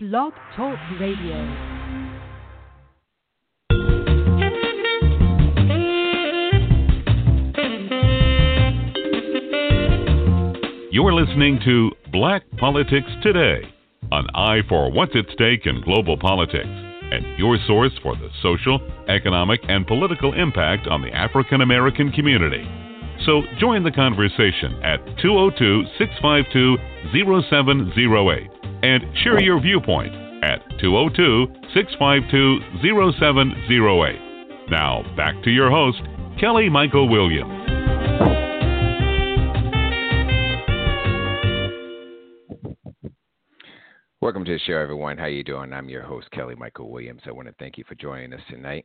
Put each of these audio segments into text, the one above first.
Blog Talk Radio. You're listening to Black Politics Today, an eye for what's at stake in global politics, and your source for the social, economic, and political impact on the African American community. So join the conversation at 202 652 0708 and share your viewpoint at 202 652 0708. Now, back to your host, Kelly Michael Williams. Welcome to the show, everyone. How you doing? I'm your host, Kelly Michael Williams. I want to thank you for joining us tonight.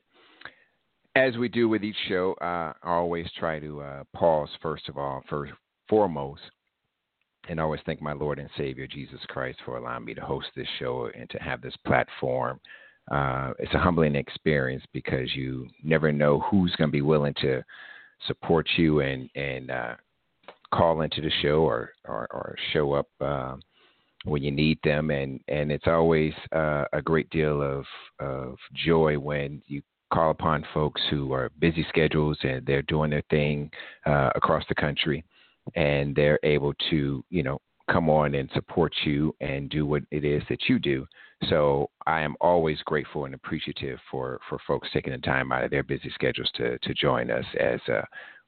As we do with each show, uh, I always try to uh, pause, first of all, first, foremost, and always thank my Lord and Savior, Jesus Christ, for allowing me to host this show and to have this platform. Uh, it's a humbling experience because you never know who's going to be willing to support you and, and uh, call into the show or, or, or show up uh, when you need them, and and it's always uh, a great deal of of joy when you call upon folks who are busy schedules and they're doing their thing uh, across the country, and they're able to you know come on and support you and do what it is that you do. So I am always grateful and appreciative for for folks taking the time out of their busy schedules to to join us as uh,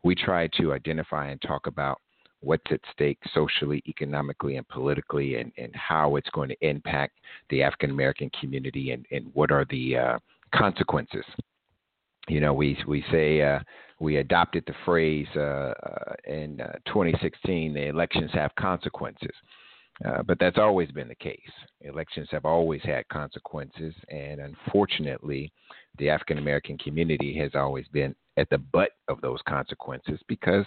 we try to identify and talk about what's at stake socially, economically, and politically, and, and how it's going to impact the African American community, and, and what are the uh, consequences. You know, we we say uh, we adopted the phrase uh, uh in uh, 2016: the elections have consequences. Uh, but that's always been the case. Elections have always had consequences, and unfortunately, the African American community has always been at the butt of those consequences because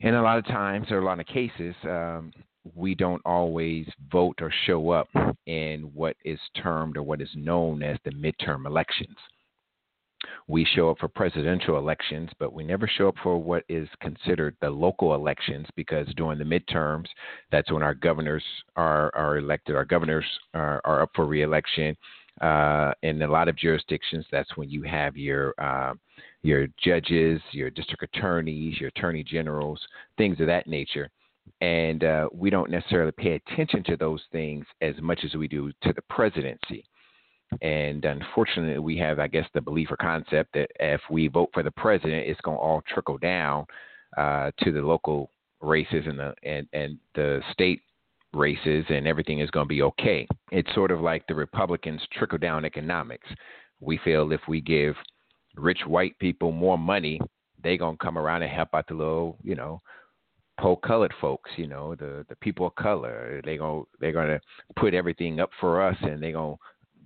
in a lot of times, or a lot of cases, um, we don't always vote or show up in what is termed or what is known as the midterm elections. We show up for presidential elections, but we never show up for what is considered the local elections because during the midterms, that's when our governors are, are elected. Our governors are, are up for reelection. Uh, in a lot of jurisdictions, that's when you have your uh, your judges, your district attorneys, your attorney generals, things of that nature. And uh, we don't necessarily pay attention to those things as much as we do to the presidency. And unfortunately, we have, I guess, the belief or concept that if we vote for the president, it's going to all trickle down uh, to the local races and the and, and the state races, and everything is going to be okay. It's sort of like the Republicans trickle down economics. We feel if we give rich white people more money, they're gonna come around and help out the little, you know, poor colored folks, you know, the the people of color. They gonna they're gonna put everything up for us, and they gonna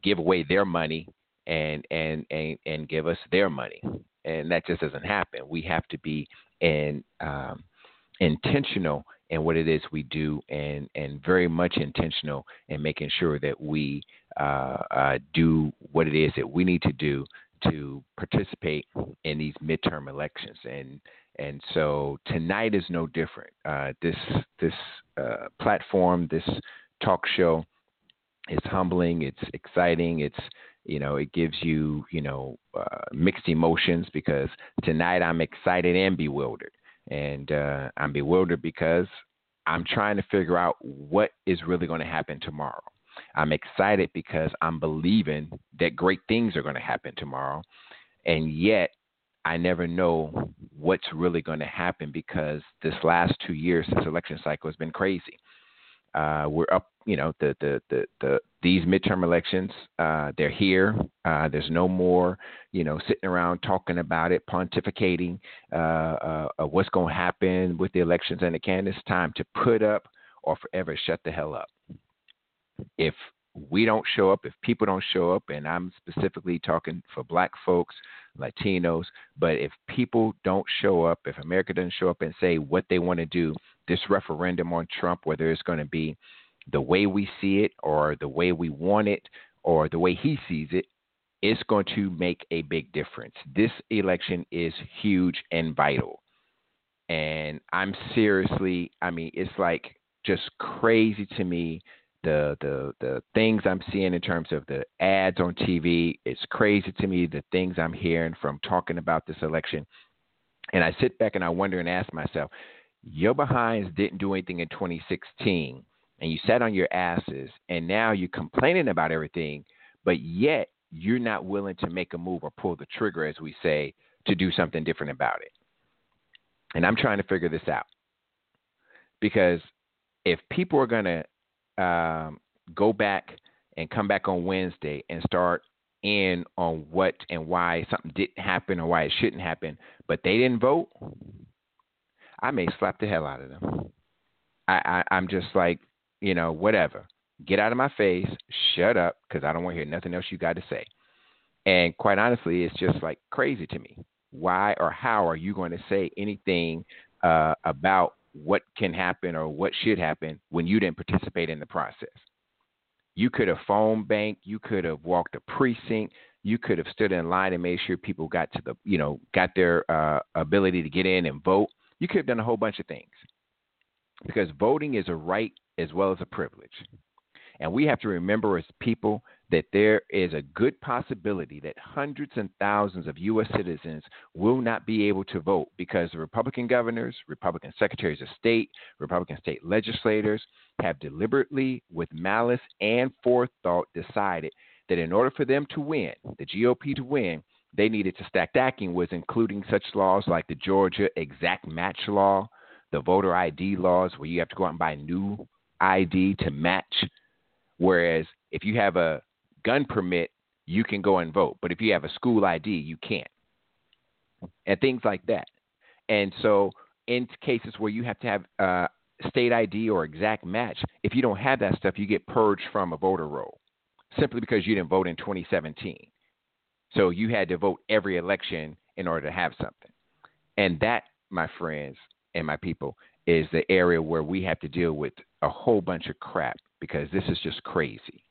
give away their money and and and and give us their money, and that just doesn't happen. We have to be in um, intentional in what it is we do, and and very much intentional in making sure that we uh, uh, do what it is that we need to do to participate in these midterm elections, and and so tonight is no different. Uh, this this uh, platform, this talk show, is humbling. It's exciting. It's you know it gives you you know uh, mixed emotions because tonight I'm excited and bewildered, and uh, I'm bewildered because I'm trying to figure out what is really going to happen tomorrow. I'm excited because I'm believing that great things are going to happen tomorrow. And yet, I never know what's really going to happen because this last two years, this election cycle has been crazy. Uh, we're up, you know, the, the, the, the these midterm elections, uh, they're here. Uh, there's no more, you know, sitting around talking about it, pontificating uh, uh, what's going to happen with the elections and the candidates. Time to put up or forever shut the hell up if we don't show up, if people don't show up, and I'm specifically talking for black folks, Latinos, but if people don't show up, if America doesn't show up and say what they want to do, this referendum on Trump, whether it's going to be the way we see it or the way we want it or the way he sees it, it's going to make a big difference. This election is huge and vital. And I'm seriously, I mean, it's like just crazy to me the the the things I'm seeing in terms of the ads on TV. It's crazy to me the things I'm hearing from talking about this election. And I sit back and I wonder and ask myself, your behinds didn't do anything in 2016, and you sat on your asses, and now you're complaining about everything, but yet you're not willing to make a move or pull the trigger, as we say, to do something different about it. And I'm trying to figure this out because if people are going to um, go back and come back on Wednesday and start in on what and why something didn't happen or why it shouldn't happen, but they didn't vote, I may slap the hell out of them. I, I I'm just like, you know, whatever. Get out of my face. Shut up, because I don't want to hear nothing else you got to say. And quite honestly, it's just like crazy to me. Why or how are you going to say anything uh, about what can happen or what should happen when you didn't participate in the process? You could have phone bank. You could have walked a precinct. You could have stood in line and made sure people got to the, you know, got their uh, ability to get in and vote. You could have done a whole bunch of things because voting is a right as well as a privilege. And we have to remember as people that there is a good possibility that hundreds and thousands of U.S. citizens will not be able to vote because the Republican governors, Republican secretaries of state, Republican state legislators have deliberately, with malice and forethought, decided that in order for them to win, the GOP to win, they needed to stack stacking was including such laws like the Georgia exact match law, the voter ID laws where you have to go out and buy new ID to match. Whereas if you have a gun permit, you can go and vote. But if you have a school ID, you can't. And things like that. And so, in cases where you have to have uh, state ID or exact match, if you don't have that stuff, you get purged from a voter roll simply because you didn't vote in 2017. So you had to vote every election in order to have something. And that, my friends and my people, is the area where we have to deal with a whole bunch of crap because this is just crazy.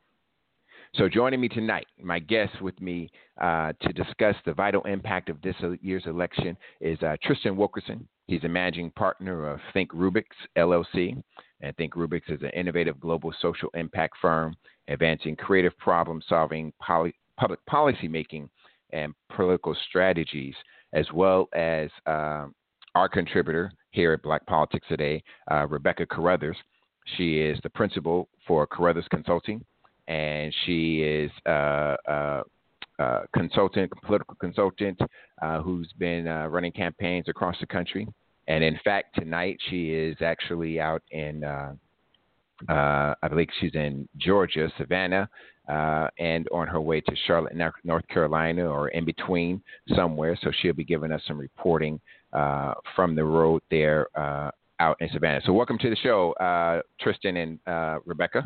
So, joining me tonight, my guest with me uh, to discuss the vital impact of this year's election is uh, Tristan Wilkerson. He's a managing partner of Think Rubix LLC. And Think Rubix is an innovative global social impact firm advancing creative problem solving, poly- public policy making, and political strategies, as well as uh, our contributor here at Black Politics Today, uh, Rebekah Caruthers. She is the principal for Caruthers Consulting, and she is a, a, a consultant, political consultant, uh, who's been uh, running campaigns across the country. And in fact, tonight she is actually out in, uh, uh, I believe she's in Georgia, Savannah, uh, and on her way to Charlotte, North Carolina, or in between somewhere. So she'll be giving us some reporting uh, from the road there uh, out in Savannah. So welcome to the show, uh, Tristan and uh, Rebekah.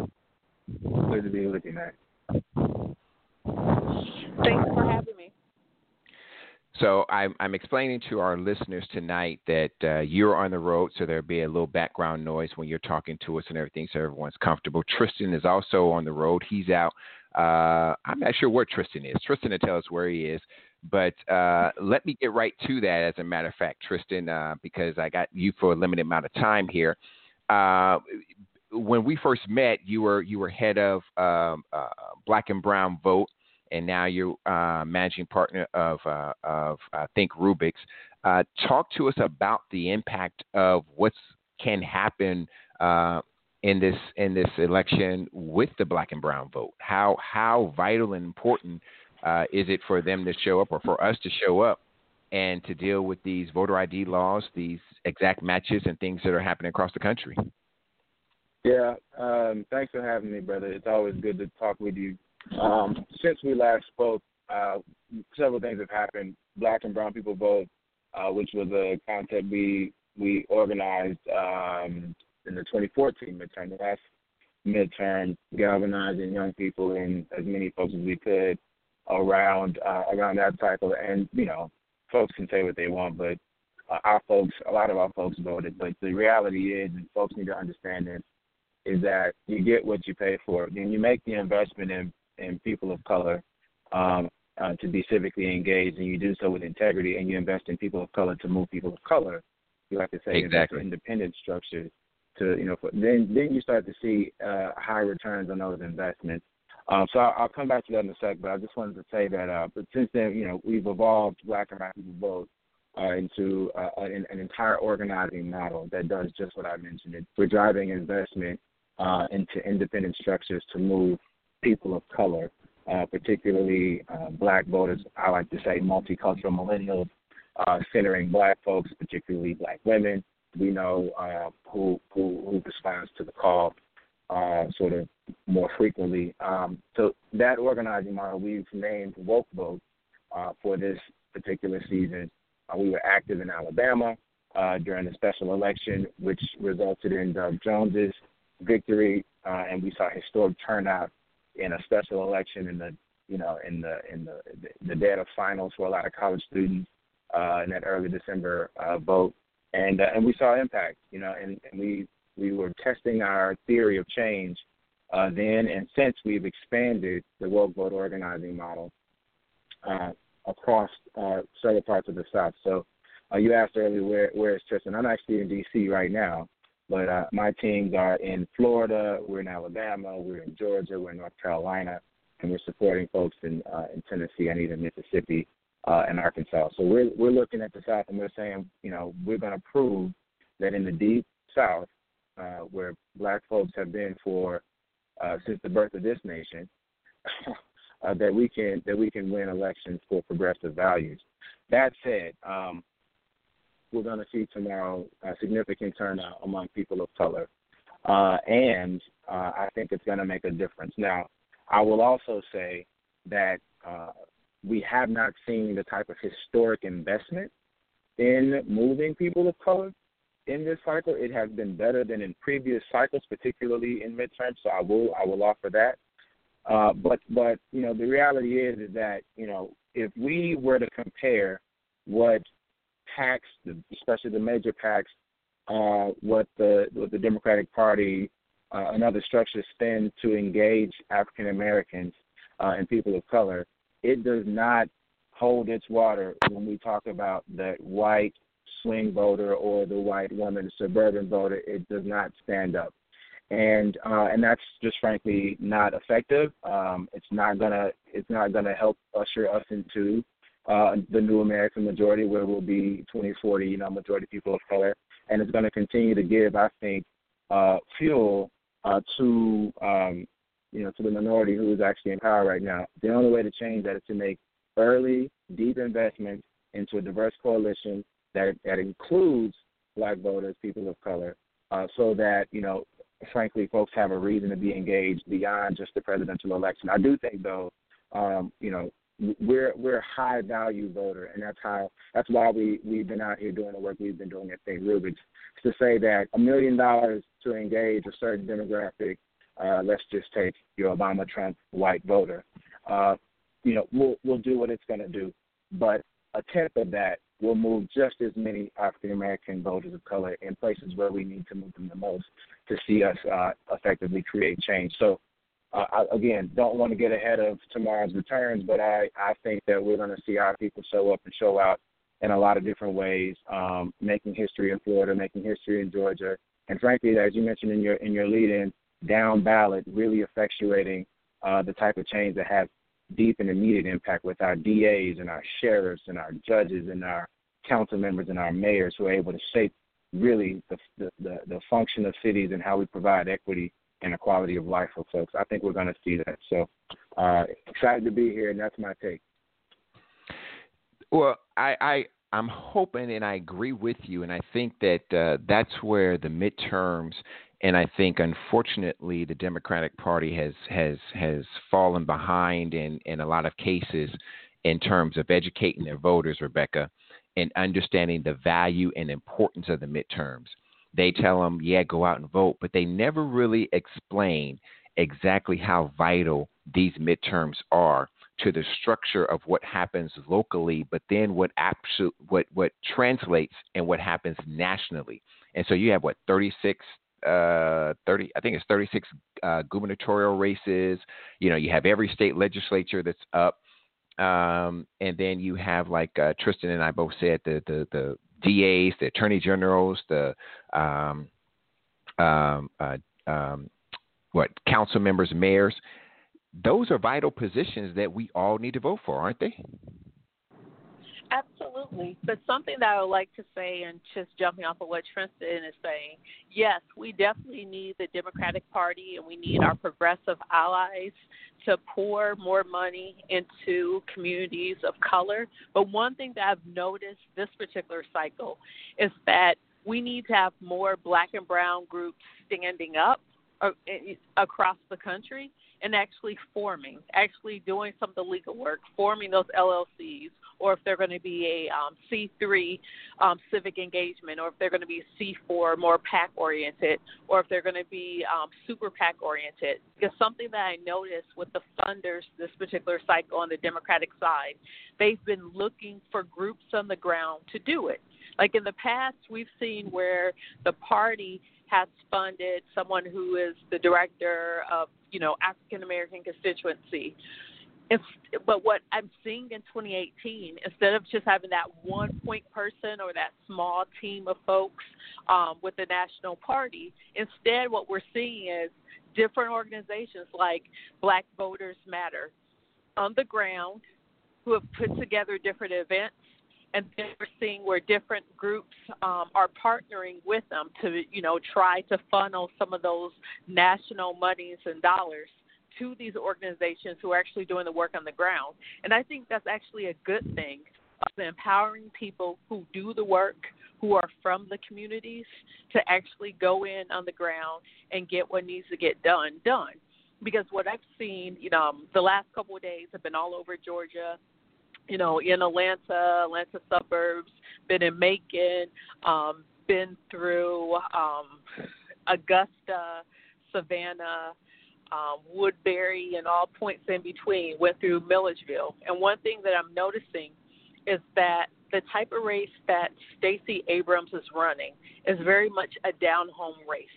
Good to be with you, man. Thanks for having me. So I'm, I'm explaining to our listeners tonight that uh, you're on the road, so there'll be a little background noise when you're talking to us and everything, so everyone's comfortable. Tristan is also on the road. He's out. Uh, I'm not sure where Tristan is. Tristan will tell us where he is. But uh, let me get right to that, as a matter of fact, Tristan, uh, because I got you for a limited amount of time here. Uh, when we first met, you were you were head of um, uh, Black and Brown Vote, and now you're uh, managing partner of uh, of Think Rubix. talk to us about the impact of what can happen in this in this election with the Black and Brown vote. How how vital and important uh, is it for them to show up or for us to show up and to deal with these voter ID laws, these exact matches, and things that are happening across the country? Yeah, um, thanks for having me, brother. It's always good to talk with you. Um, since we last spoke, uh, several things have happened. Black and Brown People Vote, uh, which was a concept we we organized um, in the 2014 midterm, the last midterm, galvanizing young people and as many folks as we could around uh, around that cycle. And you know, folks can say what they want, but uh, our folks, a lot of our folks voted. But the reality is, and folks need to understand this, is that you get what you pay for. When you make the investment in in people of color. Um, uh, to be civically engaged, and you do so with integrity, and you invest in people of color to move people of color. You like to say exactly. independent structures to you know for, then then you start to see uh, high returns on those investments. Um, so I'll, I'll come back to that in a sec, but I just wanted to say that uh, but since then you know we've evolved Black and People Vote uh, into uh, an, an entire organizing model that does just what I mentioned. It, we're driving investment uh, into independent structures to move people of color, uh, particularly uh, black voters. I like to say multicultural millennials, centering black folks, particularly black women. We know who, who who responds to the call uh, sort of more frequently. Um, so that organizing model we've named Woke Vote uh, for this particular season. Uh, we were active in Alabama uh, during the special election, which resulted in Doug Jones's victory, uh, and we saw historic turnout in a special election in the you know in the in the the dead of finals for a lot of college students uh, in that early December vote, and and we saw impact, you know, and, and we we were testing our theory of change uh, then, and since we've expanded the Woke Vote organizing model uh, across uh, several parts of the South. So uh, you asked earlier where where is Tristan? I'm actually in D.C. right now, but uh, my teams are in Florida, we're in Alabama, we're in Georgia, we're in North Carolina, and we're supporting folks in uh, in Tennessee and even Mississippi uh, and Arkansas. So we're we're looking at the South and we're saying, you know, we're going to prove that in the deep South, uh, where Black folks have been for uh, since the birth of this nation, uh, that we can that we can win elections for progressive values. That said, um, we're going to see tomorrow a significant turnout among people of color, uh, and uh, I think it's going to make a difference. Now, I will also say that uh, we have not seen the type of historic investment in moving people of color in this cycle. It has been better than in previous cycles, particularly in midterm. So I will I will offer that. Uh, but but you know the reality is is that you know if we were to compare what PACs, especially the major PACs, uh, what the what the Democratic Party uh, and other structures spend to engage African Americans uh, and people of color, it does not hold its water when we talk about the white swing voter or the white woman suburban voter. It does not stand up and uh, and that's just frankly not effective. Um, it's not gonna it's not gonna help usher us into uh, the new American majority, where we'll be 2040, you know, majority people of color, and it's going to continue to give, I think, uh, fuel uh, to um, you know to the minority who is actually in power right now. The only way to change that is to make early, deep investments into a diverse coalition that that includes black voters, people of color, uh, so that you know frankly, folks have a reason to be engaged beyond just the presidential election. I do think, though, um, you know, we're we're a high value voter, and that's how that's why we we've been out here doing the work we've been doing at Think Rubix to say that a million dollars to engage a certain demographic. Uh, let's just take your Obama Trump white voter. Uh, you know, we'll we'll do what it's going to do, but a tenth of that will move just as many African American voters of color in places where we need to move them the most to see us uh, effectively create change. So, uh, I, again, don't want to get ahead of tomorrow's returns, but I, I think that we're going to see our people show up and show out in a lot of different ways, um, making history in Florida, making history in Georgia, and frankly, as you mentioned in your in your lead-in, down ballot, really effectuating uh, the type of change that has deep and immediate impact with our DAs and our sheriffs and our judges and our council members and our mayors who are able to shape really the, the, the, function of cities and how we provide equity and a quality of life for folks. I think we're going to see that. So uh, excited to be here, and that's my take. Well, I, I I'm hoping and I agree with you, and I think that uh, that's where the midterms and I think unfortunately the Democratic Party has has has fallen behind in in a lot of cases in terms of educating their voters, Rebekah, and understanding the value and importance of the midterms. They tell them, yeah, go out and vote, but they never really explain exactly how vital these midterms are to the structure of what happens locally, but then what absolute what what translates and what happens nationally. And so you have what 36 uh, 30, I think it's 36 uh, gubernatorial races. You know, you have every state legislature that's up. Um, and then you have like uh, Tristan and I both said the, the, the DAs, the attorney generals, the um, um, uh, um, what council members, mayors. Those are vital positions that we all need to vote for, aren't they? Absolutely. But something that I would like to say, and just jumping off of what Tristan is saying, yes, we definitely need the Democratic Party and we need our progressive allies to pour more money into communities of color. But one thing that I've noticed this particular cycle is that we need to have more black and brown groups standing up uh, across the country and actually forming, actually doing some of the legal work, forming those LLCs, or if they're going to be a um, C3 um, civic engagement, or if they're going to be C4 more PAC oriented, or if they're going to be um, super PAC oriented. Because something that I noticed with the funders this particular cycle on the Democratic side, they've been looking for groups on the ground to do it. Like in the past, we've seen where the party has funded someone who is the director of, you know, African American constituency. If, but what I'm seeing in 2018, instead of just having that one point person or that small team of folks um, with the national party, instead what we're seeing is different organizations like Black Voters Matter on the ground who have put together different events and then we're seeing where different groups um, are partnering with them to, you know, try to funnel some of those national monies and dollars to these organizations who are actually doing the work on the ground. And I think that's actually a good thing of empowering people who do the work, who are from the communities, to actually go in on the ground and get what needs to get done done. Because what I've seen, you know, the last couple of days have been all over Georgia, you know, in Atlanta, Atlanta suburbs, been in Macon, um, been through um, Augusta, Savannah, um, Woodbury, and all points in between. Went through Milledgeville, and one thing that I'm noticing is that the type of race that Stacey Abrams is running is very much a down home race,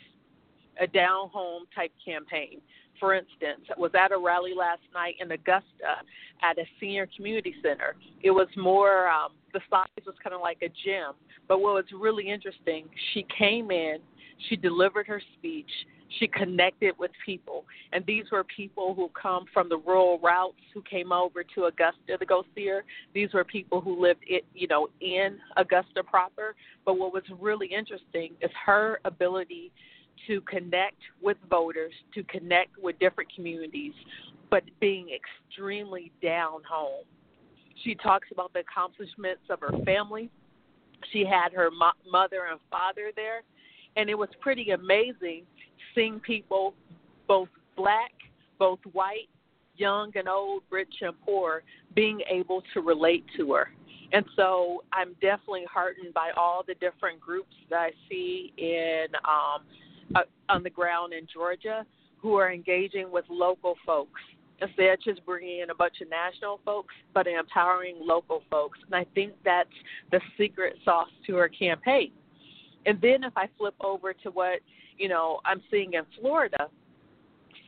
a down home type campaign for instance, was at a rally last night in Augusta at a senior community center. It was more, um, the size was kind of like a gym. But what was really interesting, she came in, she delivered her speech, she connected with people. And these were people who come from the rural routes who came over to Augusta to go see her. These were people who lived, it, you know, in Augusta proper. But what was really interesting is her ability to connect with voters, to connect with different communities, but being extremely down home. She talks about the accomplishments of her family. She had her mo- mother and father there, and it was pretty amazing seeing people, both black, both white, young and old, rich and poor, being able to relate to her. And so I'm definitely heartened by all the different groups that I see in um, uh, on the ground in Georgia who are engaging with local folks. Instead of just bringing in a bunch of national folks, but empowering local folks. And I think that's the secret sauce to her campaign. And then if I flip over to what, you know, I'm seeing in Florida,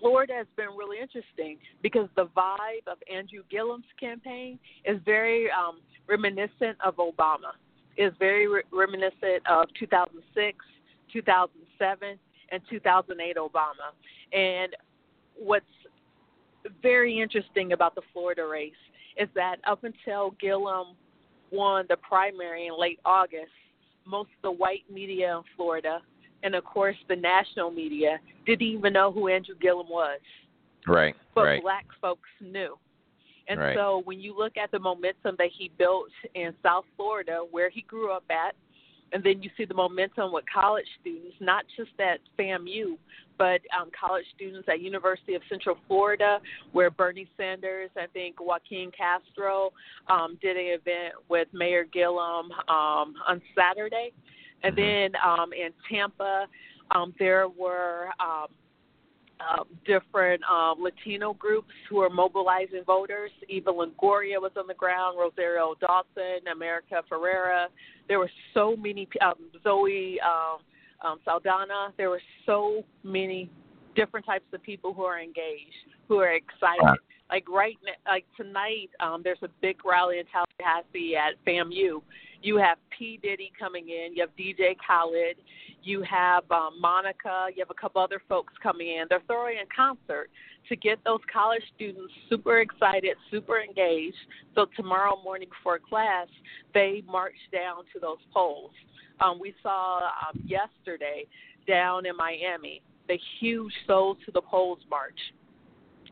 Florida has been really interesting because the vibe of Andrew Gillum's campaign is very um, reminiscent of Obama. Is very re- reminiscent of 2006, 2007, and 2008 Obama. And what's very interesting about the Florida race is that up until Gillum won the primary in late August, most of the white media in Florida and of course the national media didn't even know who Andrew Gillum was. Right. But right. black folks knew. And right. so when you look at the momentum that he built in South Florida, where he grew up at, and then you see the momentum with college students, not just at FAMU, but um, college students at University of Central Florida, where Bernie Sanders, I think Joaquin Castro, um, did an event with Mayor Gillum um, on Saturday, and mm-hmm. then um, in Tampa, um, there were um, uh, different um, Latino groups who are mobilizing voters. Eva Longoria was on the ground, Rosario Dawson, America Ferrera. There were so many, um, Zoe um, um, Saldana. There were so many different types of people who are engaged, who are excited. Like right, like tonight, um, there's a big rally in Tallahassee at FAMU. You have P Diddy coming in. You have DJ Khaled. You have um, Monica. You have a couple other folks coming in. They're throwing a concert to get those college students super excited, super engaged. So tomorrow morning before class, they march down to those polls. Um, we saw um, yesterday down in Miami the huge Souls to the Polls march.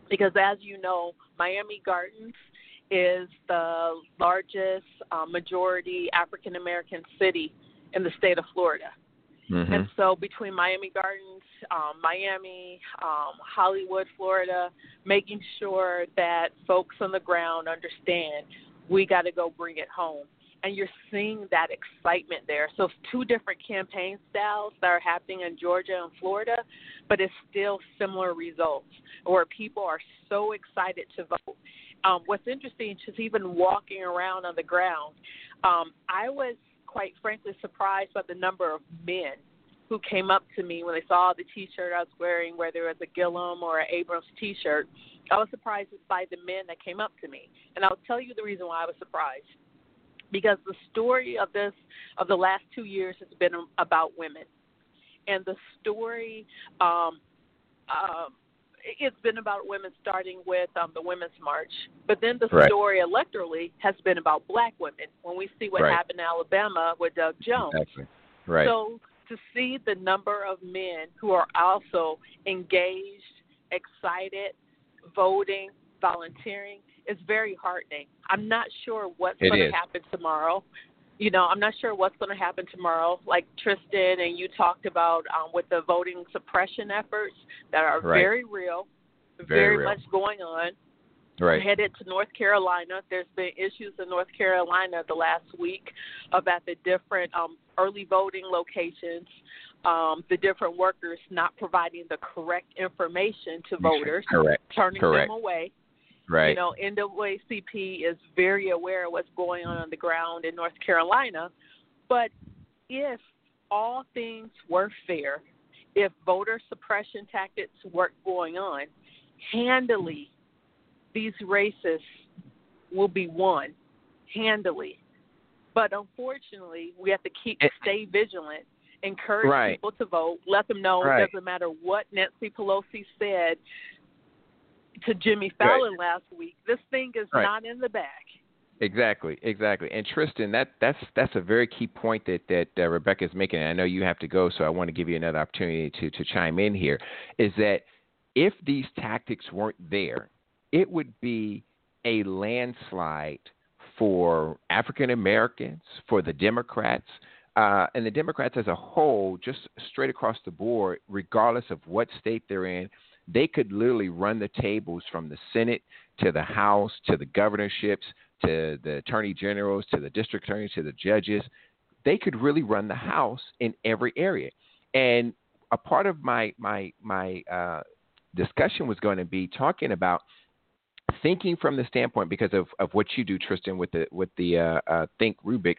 Because as you know, Miami Gardens is the largest uh, majority African American city in the state of Florida. Mm-hmm. And so between Miami Gardens, um, Miami, um, Hollywood, Florida, making sure that folks on the ground understand we got to go bring it home. And you're seeing that excitement there. So it's two different campaign styles that are happening in Georgia and Florida, but it's still similar results where people are so excited to vote. Um, what's interesting is even walking around on the ground, um, I was – quite frankly surprised by the number of men who came up to me when they saw the T-shirt I was wearing, whether it was a Gillum or an Abrams T-shirt. I was surprised by the men that came up to me, and I'll tell you the reason why I was surprised. Because the story of this of the last two years has been about women, and the story um, um, it's been about women starting with um, the Women's March, but then the right. story electorally has been about black women. When we see what right. happened in Alabama with Doug Jones, exactly. right? So to see the number of men who are also engaged, excited, voting, volunteering is very heartening. I'm not sure what's it going is. to happen tomorrow you know, I'm not sure what's going to happen tomorrow. Like Tristan and you talked about um, with the voting suppression efforts that are right. very real, very, very real. much going on. Right. We're headed to North Carolina. There's been issues in North Carolina the last week about the different um, early voting locations, um, the different workers not providing the correct information to voters, Correct. turning Correct. them away. Right. You know, NAACP is very aware of what's going on on the ground in North Carolina. But if all things were fair, if voter suppression tactics weren't going on, handily these races will be won. Handily. But unfortunately, we have to keep eh. stay vigilant, encourage Right. people to vote, let them know Right. it doesn't matter what Nancy Pelosi said to Jimmy Fallon last week. This thing is Right. not in the bag. Exactly, exactly. And Tristan, that that's that's a very key point that that uh, Rebekah is making. And I know you have to go, so I want to give you another opportunity to to chime in here. Is that if these tactics weren't there, it would be a landslide for African Americans, for the Democrats, uh, and the Democrats as a whole, just straight across the board, regardless of what state they're in. They could literally run the tables from the Senate to the House to the governorships to the attorney generals to the district attorneys to the judges. They could really run the House in every area. And a part of my my my uh, discussion was going to be talking about thinking from the standpoint because of, of what you do, Tristan, with the with the uh, uh, Think Rubix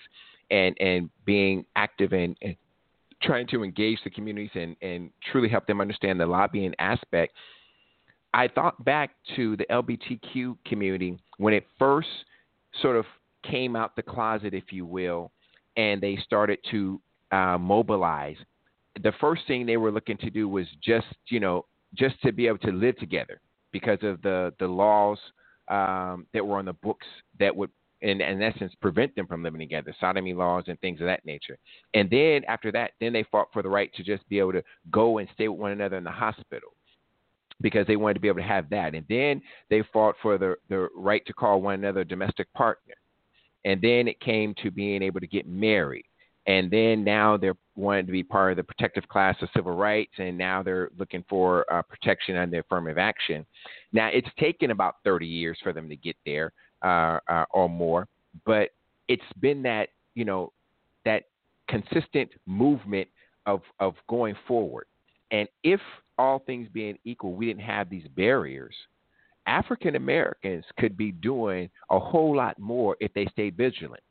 and and being active and, and trying to engage the communities and, and truly help them understand the lobbying aspect. I thought back to the LGBTQ community when it first sort of came out the closet, if you will, and they started to uh, mobilize. The first thing they were looking to do was just, you know, just to be able to live together because of the the laws um, that were on the books that would, in, in essence, prevent them from living together, sodomy laws and things of that nature. And then after that, then they fought for the right to just be able to go and stay with one another in the hospital because they wanted to be able to have that. And then they fought for the, the right to call one another domestic partner. And then it came to being able to get married. And then now they're wanting to be part of the protective class of civil rights, and now they're looking for uh, protection under affirmative action. Now it's taken about 30 years for them to get there, uh, uh, or more, but it's been that you know that consistent movement of of going forward. And if all things being equal, we didn't have these barriers, African Americans could be doing a whole lot more if they stayed vigilant.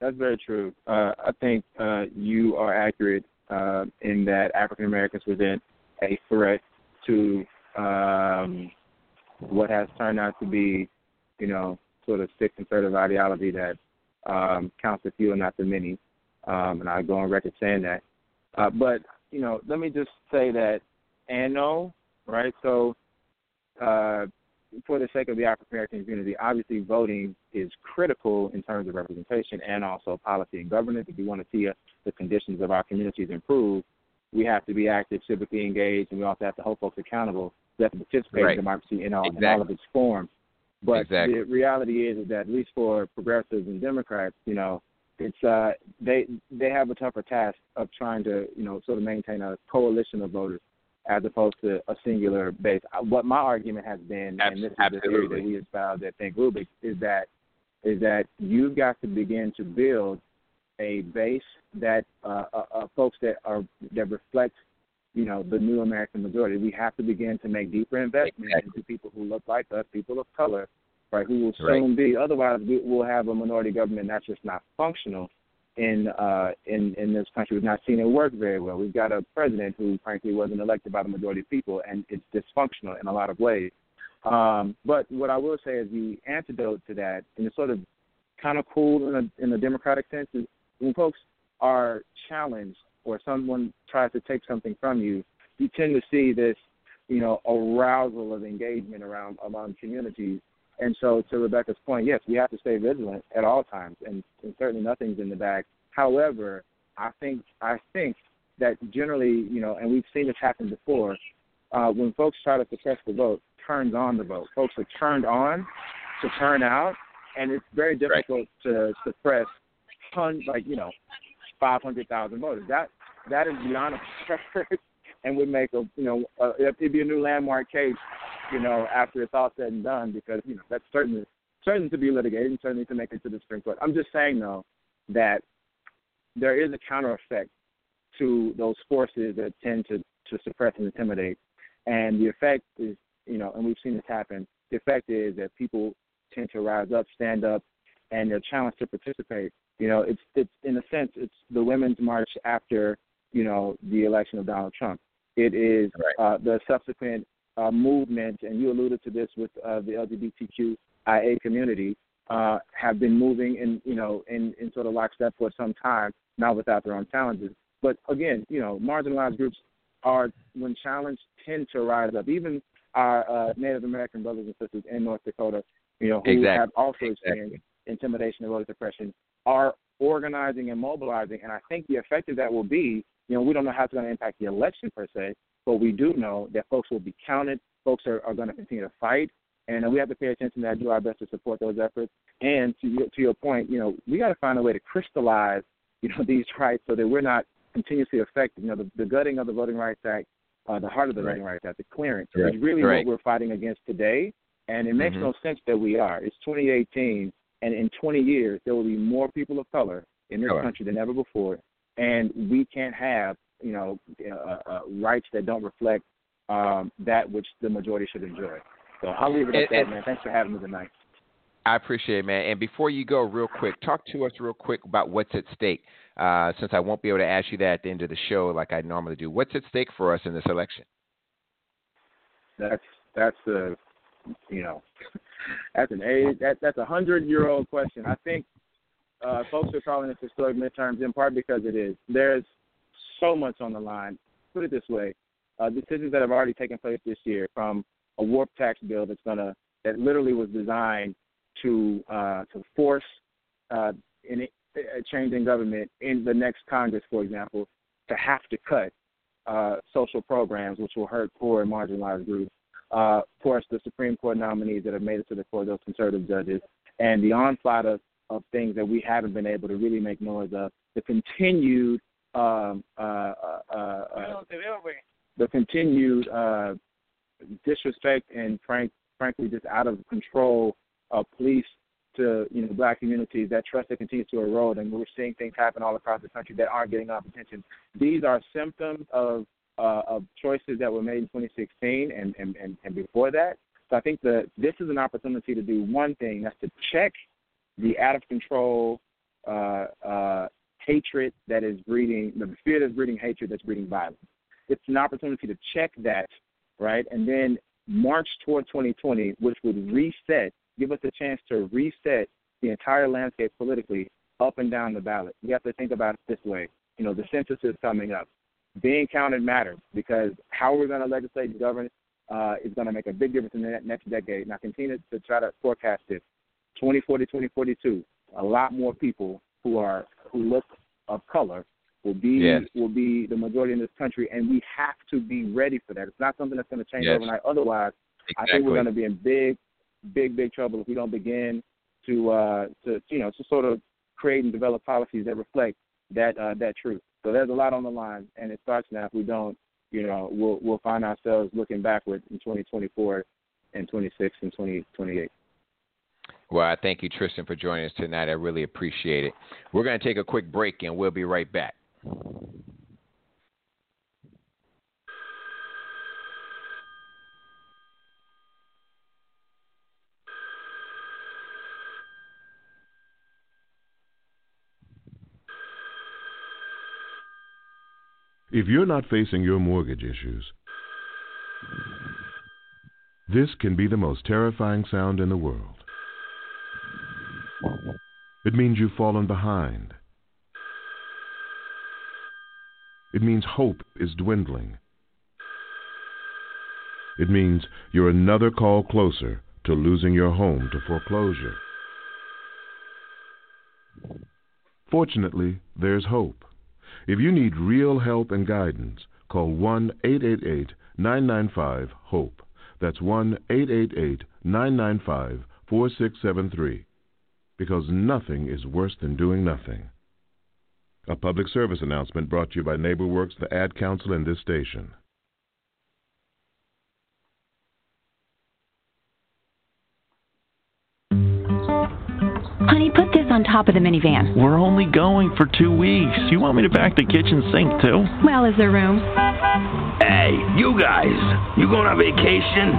That's very true. Uh, I think uh, you are accurate uh, in that African Americans present a threat to um, what has turned out to be, you know, sort of sick conservative ideology that um, counts the few and not the many. Um, and I go on record saying that. Uh, but you know, let me just say that and no, right? So, uh, for the sake of the African American community, obviously voting is critical in terms of representation and also policy and governance. If we want to see uh, the conditions of our communities improve, we have to be active, civically engaged, and we also have to hold folks accountable. To participate right. in democracy in all, exactly. in all of its forms. But exactly. the reality is, is that at least for progressives and Democrats, you know, it's uh, they they have a tougher task of trying to you know sort of maintain a coalition of voters as opposed to a singular base. Uh, what my argument has been, and this is the theory that we espouse at Think Rubik, is that is that you've got to begin to build a base that uh, uh, uh, folks that are that reflect you know the new American majority. We have to begin to make deeper investments exactly. into people who look like us, people of color, right? Who will right. soon be. Otherwise, we will have a minority government that's just not functional in uh, in in this country. We've not seen it work very well. We've got a president who, frankly, wasn't elected by the majority of people, and it's dysfunctional in a lot of ways. Um, but what I will say is the antidote to that, and it's sort of kind of cool in a, in a democratic sense, is when folks are challenged or someone tries to take something from you, you tend to see this, you know, arousal of engagement around among communities. And so, to Rebekah's point, yes, we have to stay vigilant at all times, and, and certainly nothing's in the bag. However, I think I think that generally, you know, and we've seen this happen before, uh, when folks try to suppress the vote, turns on the vote. Folks are turned on to turn out, and it's very difficult right. to suppress tons, like you know, five hundred thousand voters. That that is beyond a and would make a you know uh, it'd be a new landmark case, you know, after it's all said and done because you know that's certainly certain to be litigated and certainly to make it to the Supreme Court. I'm just saying though that there is a counter effect to those forces that tend to to suppress and intimidate, and the effect is you know, and we've seen this happen. The effect is that people tend to rise up, stand up, and they're challenged to participate. You know, it's it's in a sense it's the women's march after you know the election of Donald Trump. It is right. uh, the subsequent uh, movement, and you alluded to this with uh, the LGBTQIA community, uh, have been moving in you know in, in sort of lockstep for some time, not without their own challenges. But again, you know, marginalized groups are when challenged tend to rise up. Even our uh, Native American brothers and sisters in North Dakota, you know, who exactly. have also exactly. experienced intimidation and voter suppression, are organizing and mobilizing. And I think the effect of that will be, you know, we don't know how it's going to impact the election per se, but we do know that folks will be counted. Folks are, are going to continue to fight, and we have to pay attention to that, do our best to support those efforts. And to your, to your point, you know, we got to find a way to crystallize, you know, these rights so that we're not continuously affected. You know, the, the gutting of the Voting Rights Act, uh, the heart of the right. Voting Rights Act, the clearance, right. is really right. what we're fighting against today. And it makes mm-hmm. no sense that we are. It's 2018, and in 20 years, there will be more people of color in this color. country than ever before. And we can't have, you know, uh, uh, rights that don't reflect um, that which the majority should enjoy. So I'll leave it at that, man. Thanks for having me tonight. I appreciate it, man. And before you go, real quick, talk to us real quick about what's at stake. Uh, since I won't be able to ask you that at the end of the show like I normally do, what's at stake for us in this election? That's that's a, you know, that's an age that that's a hundred year old question. I think uh, folks are calling this historic midterms in part because it is. There's so much on the line. Put it this way: uh, decisions that have already taken place this year, from a warp tax bill that's gonna that literally was designed to uh, to force uh, change in government in the next Congress, for example, to have to cut uh, social programs which will hurt poor and marginalized groups. Uh, of course, the Supreme Court nominees that have made it to the court, those conservative judges, and the onslaught of, of things that we haven't been able to really make noise of, the continued um, uh, uh, uh, the continued uh, disrespect and frank, frankly just out of control of police to you know black communities, that trust that continues to erode, and we're seeing things happen all across the country that aren't getting enough attention. These are symptoms of uh, of choices that were made in 2016 and, and, and, and before that. So I think that this is an opportunity to do one thing, that's to check the out of control uh, uh, hatred that is breeding, the fear that's breeding hatred that's breeding violence. It's an opportunity to check that, right, and then march toward 2020, which would reset, give us a chance to reset the entire landscape politically up and down the ballot. You have to think about it this way. You know, the census is coming up. Being counted matters because how we're going to legislate and govern uh, is going to make a big difference in the next decade. And I continue to try to forecast this. 2040, 2042, a lot more people who are who look of color will be yes. will be the majority in this country, and we have to be ready for that. It's not something that's going to change yes. overnight. Otherwise, exactly. I think we're going to be in big, big, big trouble if we don't begin to uh, to you know to sort of create and develop policies that reflect that uh, that truth. So there's a lot on the line, and it starts now. If we don't, you know, we'll we'll find ourselves looking backward in 2024 and 26 and 2028. Well, I thank you, Tristan, for joining us tonight. I really appreciate it. We're going to take a quick break, and we'll be right back. If you're not facing your mortgage issues, this can be the most terrifying sound in the world. It means you've fallen behind. It means hope is dwindling. It means you're another call closer to losing your home to foreclosure. Fortunately, there's hope. If you need real help and guidance, call 1 888 995 HOPE. That's 1 888 995 4673. Because nothing is worse than doing nothing. A public service announcement brought to you by NeighborWorks, the Ad Council, and this station. Honey, put this on top of the minivan. We're only going for two weeks. You want me to back the kitchen sink too? Well, is there room? Hey, you guys, you going on vacation?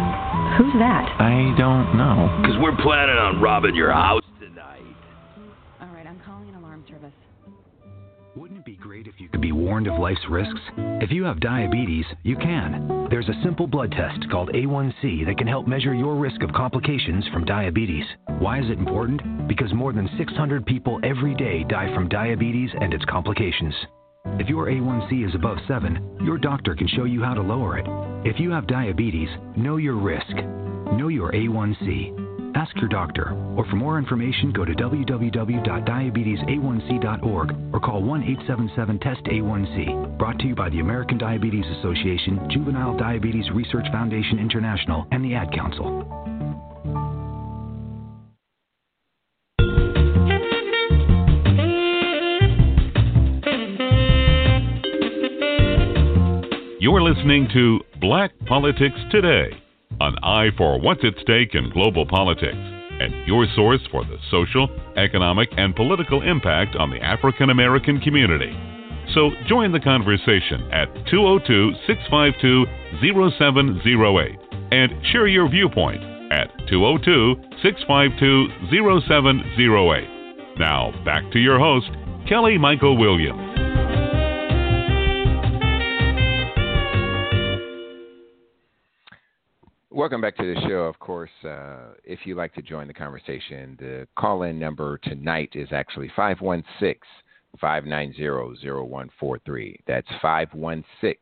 Who's that? I don't know. Because we're planning on robbing your house warned of life's risks? If you have diabetes, you can. There's a simple blood test called A1C that can help measure your risk of complications from diabetes. Why is it important? Because more than 600 people every day die from diabetes and its complications. If your A1C is above 7, your doctor can show you how to lower it. If you have diabetes, know your risk. Know your A1C. Ask your doctor, or for more information, go to www.diabetesa1c.org or call 1 877 TEST A1C. Brought to you by the American Diabetes Association, Juvenile Diabetes Research Foundation International, and the Ad Council. You're listening to Black Politics Today on Eye for What's at Stake in Global Politics and your source for the social, economic, and political impact on the African American community. So join the conversation at 202 652 0708 and share your viewpoint at 202 652 0708. Now, back to your host, Kelly Michael Williams. Welcome back to the show. Of course, uh, if you'd like to join the conversation, the call in number tonight is actually 516 590 0143. That's 516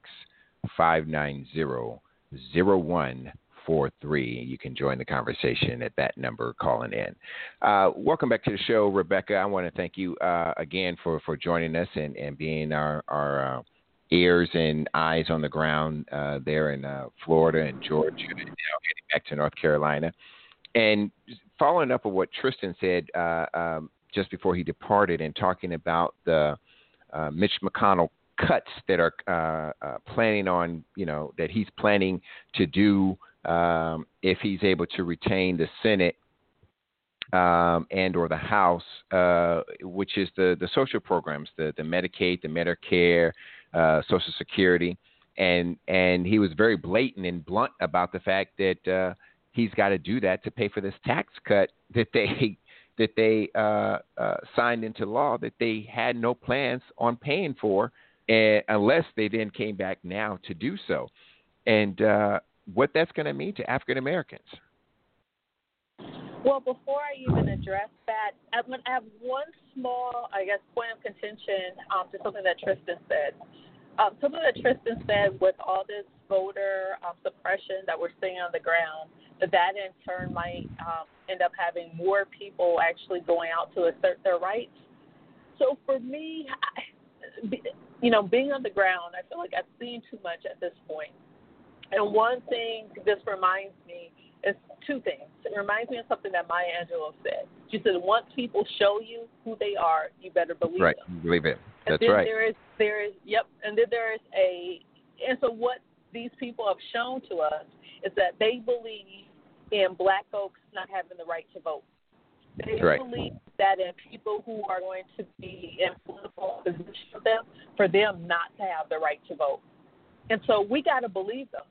590 0143. You can join the conversation at that number calling in. Uh, welcome back to the show, Rebekah. I want to thank you uh, again for, for joining us and, and being our, our uh, ears and eyes on the ground uh, there in uh, Florida and Georgia, and now heading back to North Carolina. And following up on what Tristan said uh, um, just before he departed, and talking about the uh, Mitch McConnell cuts that are uh, uh, planning on, you know, that he's planning to do um, if he's able to retain the Senate um, and or the House, uh, which is the the social programs, the the Medicaid, the Medicare, uh, Social Security, and and he was very blatant and blunt about the fact that uh, he's got to do that to pay for this tax cut that they that they uh, uh, signed into law that they had no plans on paying for, uh, unless they then came back now to do so. And uh, what that's going to mean to African Americans. Well, before I even address that, to have one small, I guess, point of contention um, to something that Tristan said. Um, something that Tristan said with all this voter um, suppression that we're seeing on the ground, that that in turn might um, end up having more people actually going out to assert their rights. So for me, I, you know, being on the ground, I feel like I've seen too much at this point. And one thing this reminds me is two things. It reminds me of something that Maya Angelou said. She said, "Once people show you who they are, you better believe right. them." Right, believe it. That's and then right. There is, there is, yep. And then there is a, and so what these people have shown to us is that they believe in black folks not having the right to vote. They right. believe that in people who are going to be in political position for them, for them not to have the right to vote. And so we got to believe them.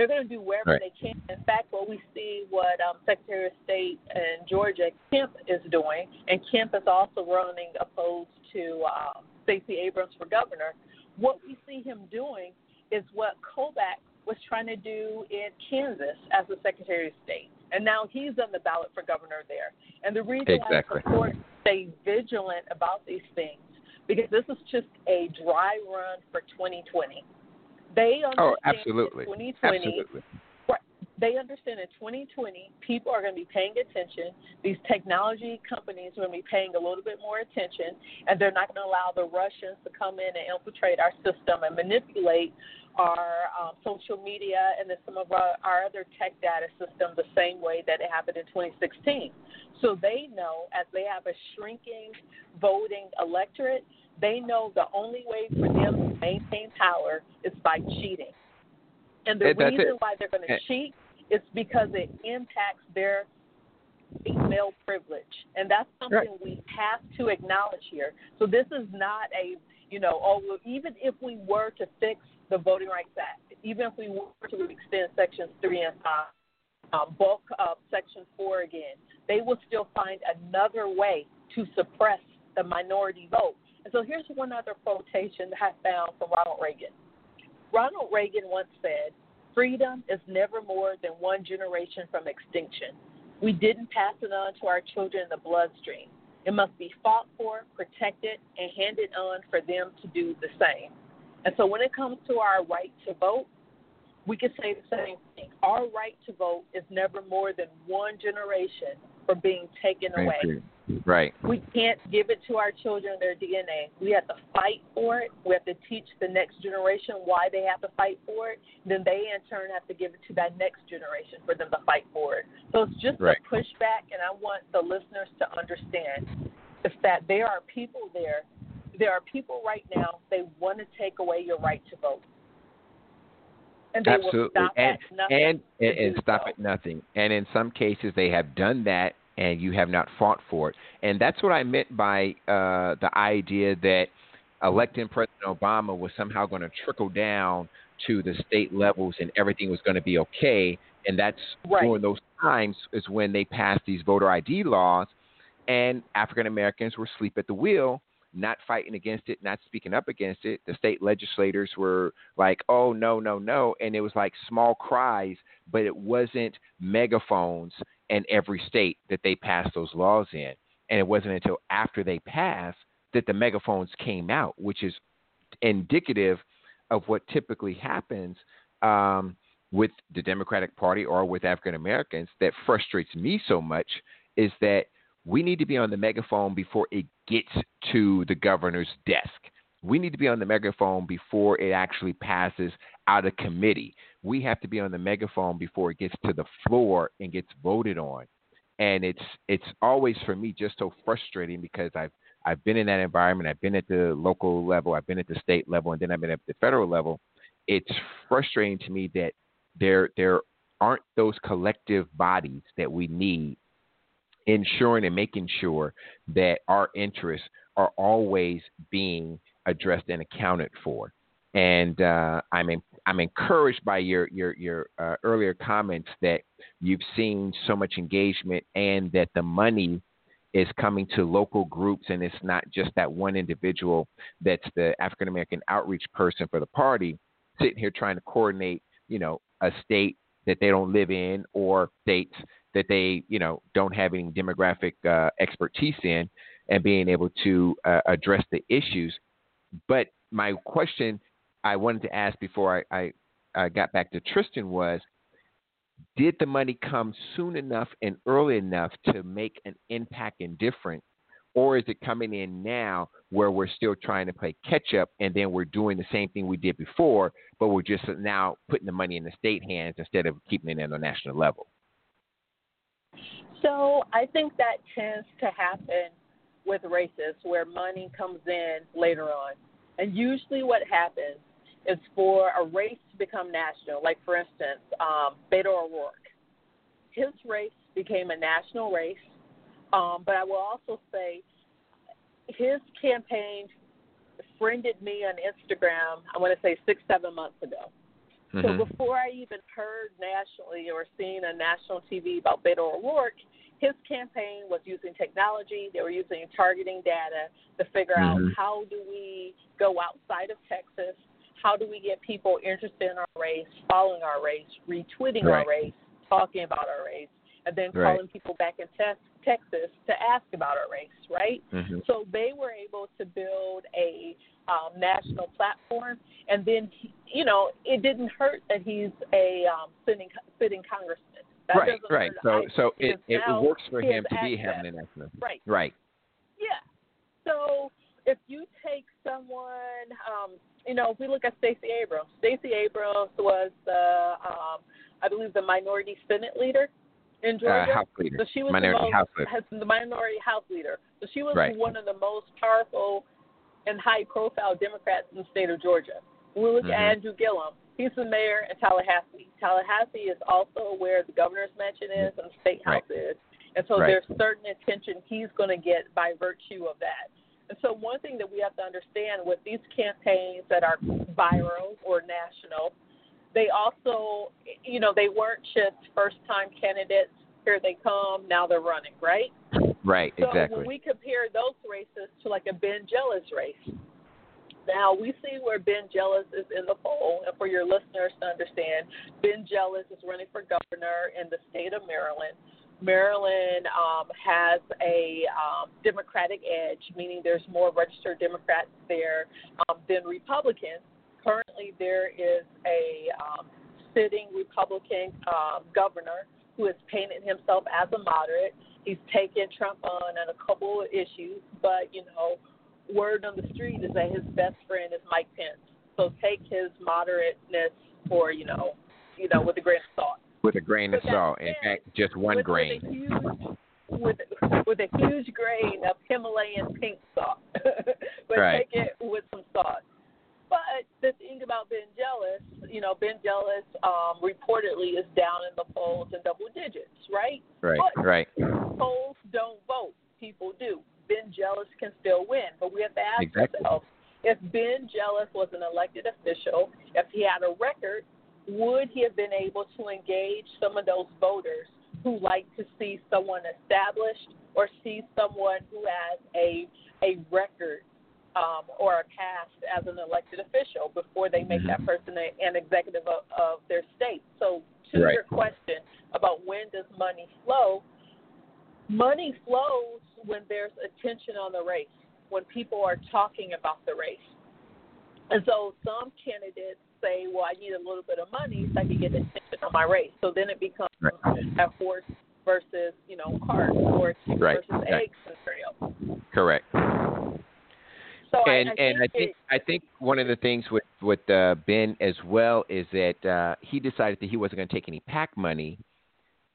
They're going to do wherever right. they can. In fact, what we see what um, Secretary of State in Georgia Kemp is doing, and Kemp is also running opposed to um, Stacey Abrams for governor. What we see him doing is what Kobach was trying to do in Kansas as the Secretary of State, and now he's on the ballot for governor there. And the reason exactly. why support stay vigilant about these things because this is just a dry run for 2020. They understand oh, absolutely. 2020. Absolutely. They understand in 2020, people are going to be paying attention. These technology companies are going to be paying a little bit more attention, and they're not going to allow the Russians to come in and infiltrate our system and manipulate our um, social media and then some of our, our other tech data systems the same way that it happened in 2016. So they know, as they have a shrinking voting electorate, they know the only way for them to maintain power is by cheating. And the reason it. why they're going to cheat is because it impacts their male privilege. And that's something Right. we have to acknowledge here. So this is not a, you know, oh, well, even if we were to fix the Voting Rights Act, even if we were to extend Sections 3 and 5, um, bulk up Section 4 again, they will still find another way to suppress the minority vote. And so here's one other quotation that I found from Ronald Reagan. Ronald Reagan once said, Freedom is never more than one generation from extinction. We didn't pass it on to our children in the bloodstream. It must be fought for, protected, and handed on for them to do the same. And so when it comes to our right to vote, we can say the same thing. Our right to vote is never more than one generation from being taken Thank away. you. Right. We can't give it to our children their DNA. We have to fight for it. We have to teach the next generation why they have to fight for it. Then they, in turn, have to give it to that next generation for them to fight for it. So it's just Right. a pushback, and I want the listeners to understand is that there are people there. There are people right now. They want to take away your right to vote, and they Absolutely. will stop and, at nothing. and and, and stop so. at nothing. And in some cases, they have done that, and you have not fought for it. And that's what I meant by uh, the idea that electing President Obama was somehow going to trickle down to the state levels, and everything was going to be okay. And that's Right. during those times is when they passed these voter ID laws, and African Americans were asleep at the wheel. Not fighting against it, not speaking up against it. The state legislators were like, "Oh no, no, no," and it was like small cries, but it wasn't megaphones in every state that they passed those laws in. And it wasn't until after they passed that the megaphones came out, which is indicative of what typically happens um, with the Democratic Party or with African Americans that frustrates me so much is that we need to be on the megaphone before it gets to the governor's desk. We need to be on the megaphone before it actually passes out of committee. We have to be on the megaphone before it gets to the floor and gets voted on. And it's it's always for me just so frustrating because I've I've been in that environment. I've been at the local level. I've been at the state level, and then I've been at the federal level. It's frustrating to me that there there aren't those collective bodies that we need ensuring and making sure that our interests are always being addressed and accounted for. And uh, I'm in, I'm encouraged by your your your uh, earlier comments that you've seen so much engagement and that the money is coming to local groups and it's not just that one individual that's the African American outreach person for the party sitting here trying to coordinate, you know, a state that they don't live in or states that they, you know, don't have any demographic uh, expertise in, and being able to uh, address the issues. But my question I wanted to ask before I, I, I got back to Tristan was, did the money come soon enough and early enough to make an impact and difference or is it coming in now where we're still trying to play catch up and then we're doing the same thing we did before, but we're just now putting the money in the state hands instead of keeping it at a national level? So I think that tends to happen with races where money comes in later on. And usually what happens is for a race to become national, like for instance, um, Beto O'Rourke. His race became a national race um, but I will also say his campaign friended me on Instagram, I want to say six, seven months ago. Mm-hmm. So before I even heard nationally or seen on national TV about Beto O'Rourke, his campaign was using technology. They were using targeting data to figure mm-hmm. out how do we go outside of Texas, how do we get people interested in our race, following our race, retweeting right. our race, talking about our race, and then calling people back in te- Texas to ask about our race, right? Mm-hmm. So they were able to build a um, national platform, and then you know it didn't hurt that he's a um, sitting sitting congressman. That right, right. So so it it works for him to be having an national. Right. Right. Yeah. So if you take someone, um, you know, if we look at Stacey Abrams, Stacey Abrams was the, um, I believe, the minority Senate leader in Georgia. Uh, house leader. So she was minority the most, house leader. The minority house leader. So she was right. one of the most powerful and high profile Democrats in the state of Georgia. We look mm-hmm. at Andrew Gillum, he's the mayor in Tallahassee. Tallahassee is also where the governor's mansion is and the state house right. is. And so right. there's certain attention he's going to get by virtue of that. And so one thing that we have to understand with these campaigns that are viral or national, they also, you know, they weren't just first time candidates. Here they come, now they're running, right? Right, so exactly. when we compare those races to like a Ben Jealous race, now we see where Ben Jealous is in the poll, and for your listeners to understand, Ben Jealous is running for governor in the state of Maryland. Maryland um, has a um, Democratic edge, meaning there's more registered Democrats there um, than Republicans currently there is a um, sitting Republican um, governor who has painted himself as a moderate. He's taken Trump on on a couple of issues, but you know, word on the street is that his best friend is Mike Pence. So take his moderateness for you know, you know, with a grain of salt. With a grain of salt. In fact, just one with, grain. With a huge, with, with a huge grain of Himalayan pink salt, but right. take it with some salt. But the thing about Ben Jealous, you know, Ben Jealous um, reportedly is down in the polls in double digits, right? Right, but right. Polls don't vote. People do. Ben Jealous can still win. But we have to ask exactly. ourselves, if Ben Jealous was an elected official, if he had a record, would he have been able to engage some of those voters who like to see someone established or see someone who has a a record um, or are cast as an elected official before they make mm-hmm. that person a, an executive of, of their state. So, to right. your question about when does money flow, money flows when there's attention on the race, when people are talking about the race. And so, some candidates say, "Well, I need a little bit of money so I can get attention on my race." So then it becomes right. a horse versus, you know, cart or right. versus right. egg scenario. Correct. So and I, I and think I think it, I think one of the things with with uh, Ben as well is that uh, he decided that he wasn't going to take any PAC money,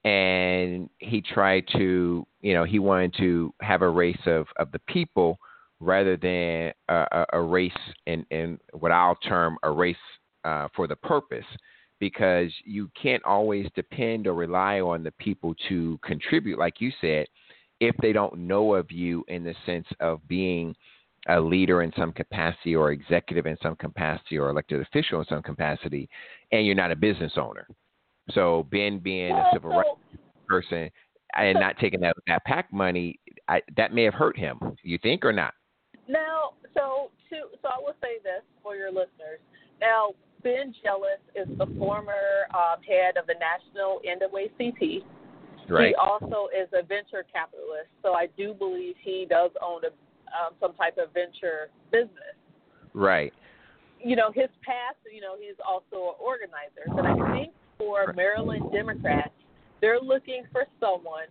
and he tried to you know he wanted to have a race of of the people rather than a, a, a race in in what I'll term a race uh, for the purpose. Because you can't always depend or rely on the people to contribute, like you said, if they don't know of you in the sense of being a leader in some capacity or executive in some capacity or elected official in some capacity, and you're not a business owner. So Ben being a civil rights person and not taking that that PAC money, I, that may have hurt him. You think or not? Now, so to so I will say this for your listeners. Now, Ben Jealous is the former um, head of the National NAACP. Right. He also is a venture capitalist, so I do believe he does own a, um, some type of venture business. Right. You know, his past, you know, he's also an organizer. But I think for Maryland Democrats, they're looking for someone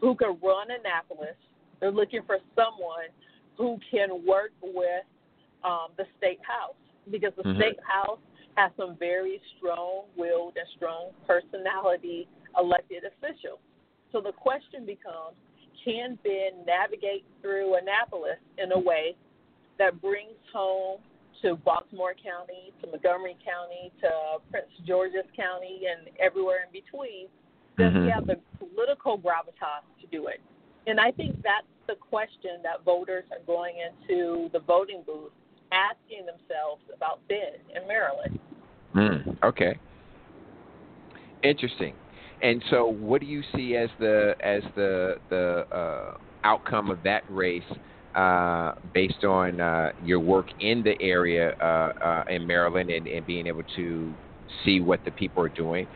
who can run Annapolis. They're looking for someone who can work with um, the state house because the Mhm. state house has some very strong-willed and strong personality elected officials. So the question becomes, can Ben navigate through Annapolis in a way that brings home to Baltimore County, to Montgomery County, to Prince George's County, and everywhere in between? Does he Mhm. have the political gravitas to do it? And I think that's the question that voters are going into the voting booth asking themselves about Ben in Maryland. Mm, okay. Interesting. And so, what do you see as the as the the uh, outcome of that race, uh, based on uh, your work in the area uh, uh, in Maryland and, and being able to see what the people are doing?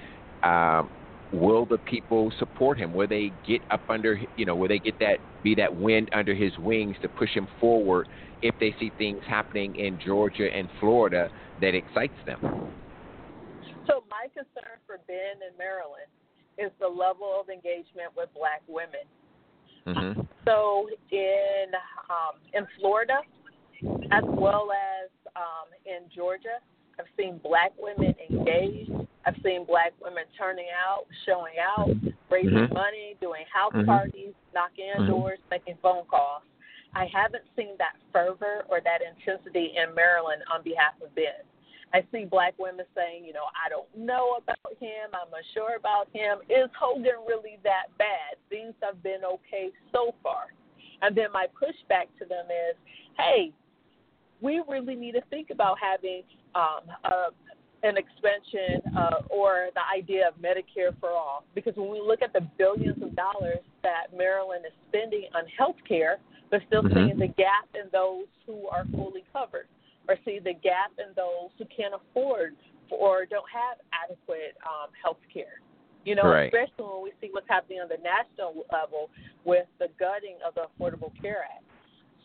Um, will the people support him? Will they get up under you know? Will they get that be that wind under his wings to push him forward if they see things happening in Georgia and Florida that excites them? So my concern for Ben in Maryland is the level of engagement with black women. Mm-hmm. So in um, in Florida, as well as um, in Georgia, I've seen black women engaged. I've seen black women turning out, showing out, raising Mhm. money, doing house Mhm. parties, knocking on Mhm. doors, making phone calls. I haven't seen that fervor or that intensity in Maryland on behalf of Ben. I see black women saying, you know, I don't know about him. I'm unsure about him. Is Hogan really that bad? Things have been okay so far. And then my pushback to them is, hey, we really need to think about having um, a, an expansion uh, or the idea of Medicare for all. Because when we look at the billions of dollars that Maryland is spending on health care, they're still Mhm. seeing the gap in those who are fully covered or see the gap in those who can't afford or don't have adequate um, health care. You know, Right. especially when we see what's happening on the national level with the gutting of the Affordable Care Act.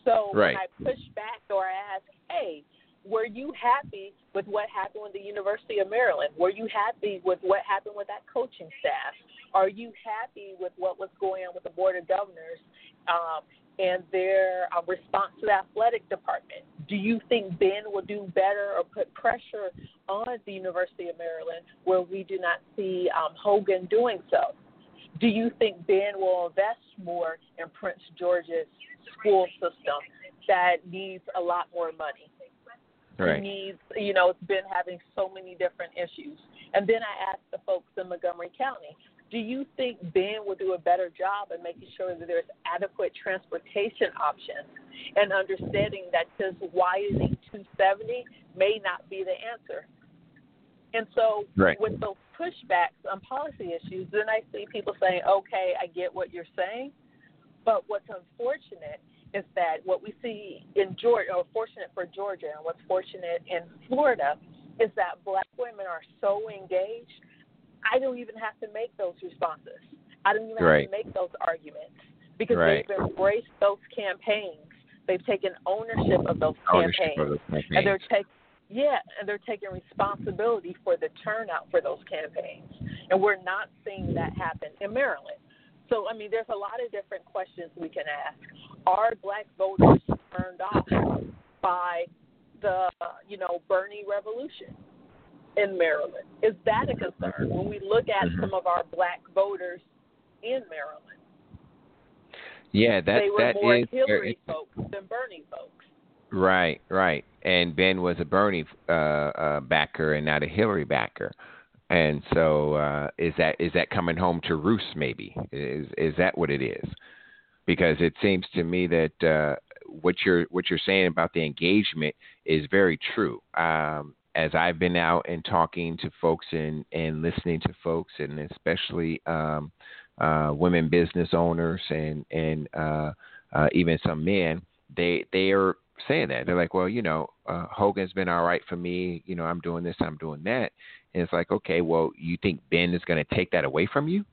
So Right. when I push back or I ask, hey, were you happy with what happened with the University of Maryland? Were you happy with what happened with that coaching staff? Are you happy with what was going on with the Board of Governors um, and their uh, response to the athletic department? Do you think Ben will do better or put pressure on the University of Maryland where we do not see um, Hogan doing so? Do you think Ben will invest more in Prince George's school system that needs a lot more money? Right. It needs, you know, it's been having so many different issues. And then I asked the folks in Montgomery County, do you think Ben will do a better job in making sure that there's adequate transportation options and understanding that just widening 270 may not be the answer? And so, Right. with those pushbacks on policy issues, then I see people saying, okay, I get what you're saying. But what's unfortunate is that what we see in Georgia, or fortunate for Georgia, and what's fortunate in Florida, is that black women are so engaged. I don't even have to make those responses. I don't even Right. have to make those arguments because Right. they've embraced those campaigns. They've taken ownership of those Ownership campaigns, of those and they're taking yeah, and they're taking responsibility for the turnout for those campaigns. And we're not seeing that happen in Maryland. So, I mean, there's a lot of different questions we can ask. Are black voters turned off by the, you know, Bernie revolution in Maryland? Is that a concern when we look at Mhm. some of our black voters in Maryland? Yeah, that they were that more is Hillary folks than Bernie folks. right, right. And Ben was a Bernie uh, uh, backer and not a Hillary backer. And so, uh, is that is that coming home to roost? Maybe is is that what it is? Because it seems to me that uh, what you're what you're saying about the engagement is very true. Um, as I've been out and talking to folks and and listening to folks, and especially um, uh, women business owners and and uh, uh, even some men, they they are saying that they're like, well, you know, uh, Hogan's been all right for me. You know, I'm doing this, I'm doing that. And it's like, okay, well, you think Ben is going to take that away from you?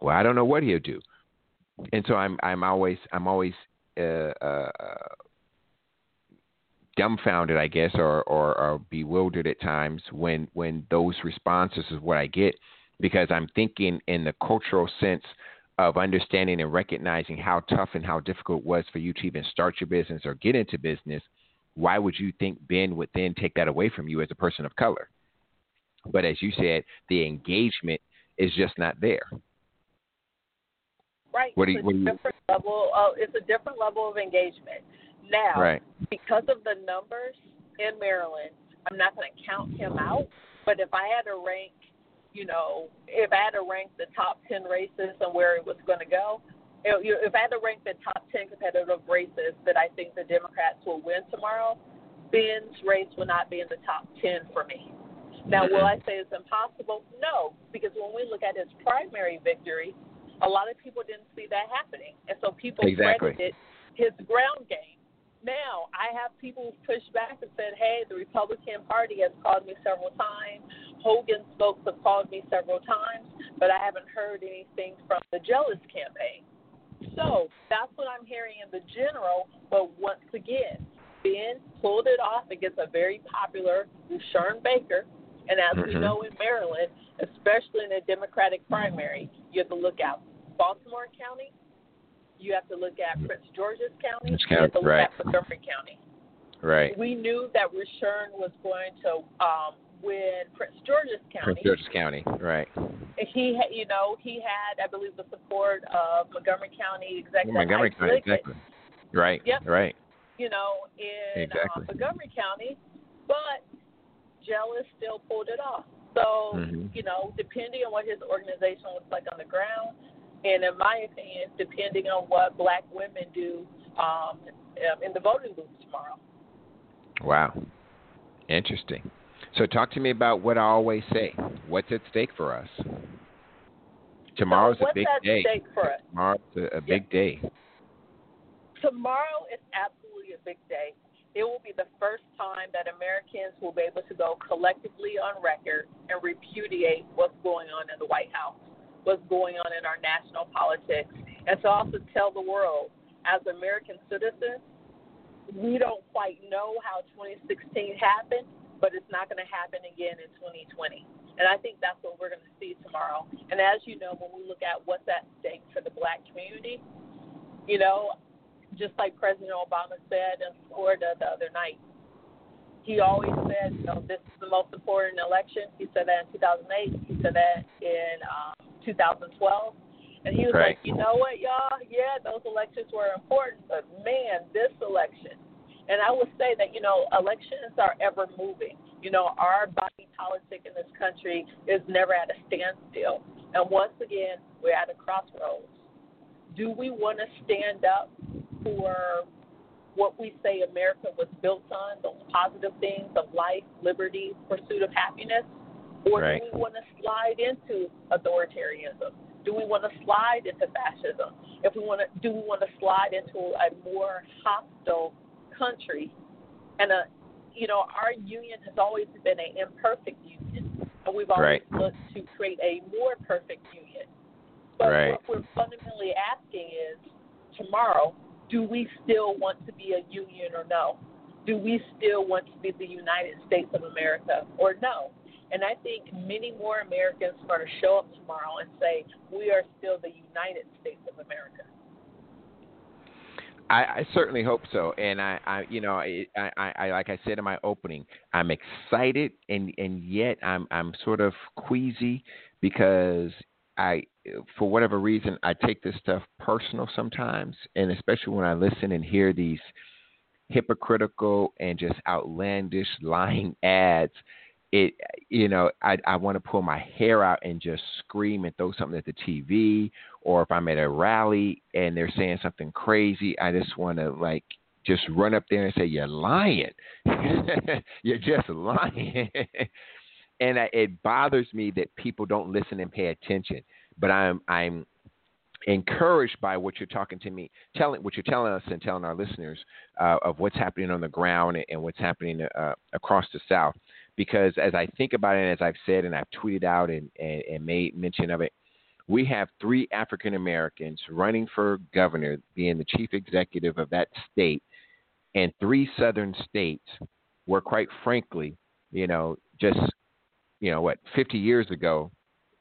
Well, I don't know what he'll do. And so I'm I'm always I'm always uh, uh, dumbfounded, I guess, or, or, or bewildered at times when when those responses is what I get because I'm thinking in the cultural sense of understanding and recognizing how tough and how difficult it was for you to even start your business or get into business. Why would you think Ben would then take that away from you as a person of color? But as you said, the engagement is just not there. Right. What do you, what different you... level. Of, it's a different level of engagement. Now, right. because of the numbers in Maryland, I'm not going to count him out. But if I had to rank, you know, if I had to rank the top 10 races and where it was going to go, if I had to rank the top 10 competitive races that I think the Democrats will win tomorrow, Ben's race will not be in the top 10 for me. Now, will I say it's impossible? No, because when we look at his primary victory, a lot of people didn't see that happening. And so people exactly. credited his ground game. Now, I have people who've back and said, hey, the Republican Party has called me several times. Hogan's folks have called me several times, but I haven't heard anything from the Jealous campaign. So that's what I'm hearing in the general. But once again, Ben pulled it off against a very popular Rushern Baker. And as mm-hmm. we know in Maryland, especially in a Democratic primary, you have to look out Baltimore County, you have to look at Prince George's County. Prince you have to look right. at Montgomery County. Right. We knew that Rushern was going to um, win Prince George's County. Prince George's County, right. He, had, you know, he had, I believe, the support of Montgomery County Executive. Montgomery County, exactly. Right. Yep. Right. You know, in exactly. uh, Montgomery County, but Jealous still pulled it off. So, mm-hmm. you know, depending on what his organization looks like on the ground, and in my opinion, depending on what black women do um, in the voting booth tomorrow. Wow. Interesting. So talk to me about what I always say. What's at stake for us? Tomorrow's so a big day. Stake for us? Tomorrow's a, a big day. Tomorrow is absolutely a big day. It will be the first time that Americans will be able to go collectively on record and repudiate what's going on in the White House what's going on in our national politics, and to also tell the world, as American citizens, we don't quite know how 2016 happened, but it's not going to happen again in 2020. And I think that's what we're going to see tomorrow. And as you know, when we look at what's at stake for the black community, you know, just like President Obama said in Florida the other night, he always said, you know, this is the most important election. He said that in 2008. He said that in um, 2012. And he was right. like, you know what, y'all? Yeah, those elections were important, but man, this election. And I would say that, you know, elections are ever moving. You know, our body politic in this country is never at a standstill. And once again, we're at a crossroads. Do we want to stand up for what we say America was built on, those positive things of life, liberty, pursuit of happiness? Or right. do we want to slide into authoritarianism? Do we want to slide into fascism? If we want to, do we want to slide into a more hostile country? And a, you know, our union has always been an imperfect union, and we've always right. looked to create a more perfect union. But right. what we're fundamentally asking is, tomorrow, do we still want to be a union or no? Do we still want to be the United States of America or no? And I think many more Americans are going to show up tomorrow and say, we are still the United States of America. I, I certainly hope so, and I, I you know, I, I, I, like I said in my opening, I'm excited, and and yet I'm, I'm sort of queasy because I, for whatever reason, I take this stuff personal sometimes, and especially when I listen and hear these hypocritical and just outlandish lying ads it you know i i want to pull my hair out and just scream and throw something at the tv or if i'm at a rally and they're saying something crazy i just want to like just run up there and say you're lying you're just lying and I, it bothers me that people don't listen and pay attention but i'm i'm encouraged by what you're talking to me, telling what you're telling us and telling our listeners uh, of what's happening on the ground and what's happening uh, across the South. Because as I think about it, and as I've said and I've tweeted out and, and, and made mention of it, we have three African Americans running for governor, being the chief executive of that state, and three southern states where, quite frankly, you know, just you know what, 50 years ago,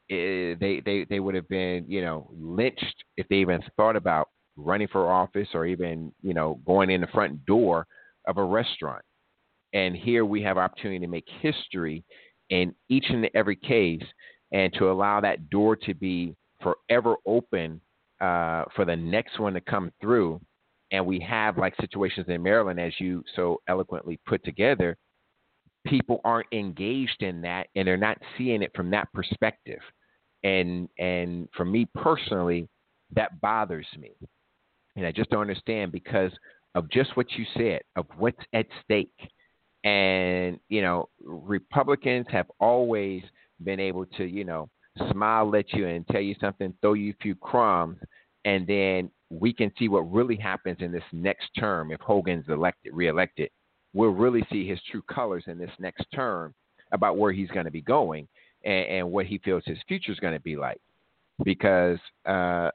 eh, they they they would have been you know lynched if they even thought about running for office or even you know going in the front door of a restaurant. And here we have opportunity to make history in each and every case and to allow that door to be forever open uh, for the next one to come through. And we have like situations in Maryland, as you so eloquently put together, people aren't engaged in that and they're not seeing it from that perspective. And and for me personally, that bothers me. And I just don't understand because of just what you said, of what's at stake. And, you know, Republicans have always been able to, you know, smile at you and tell you something, throw you a few crumbs, and then we can see what really happens in this next term if Hogan's elected, reelected. We'll really see his true colors in this next term about where he's going to be going and, and what he feels his future is going to be like. Because uh,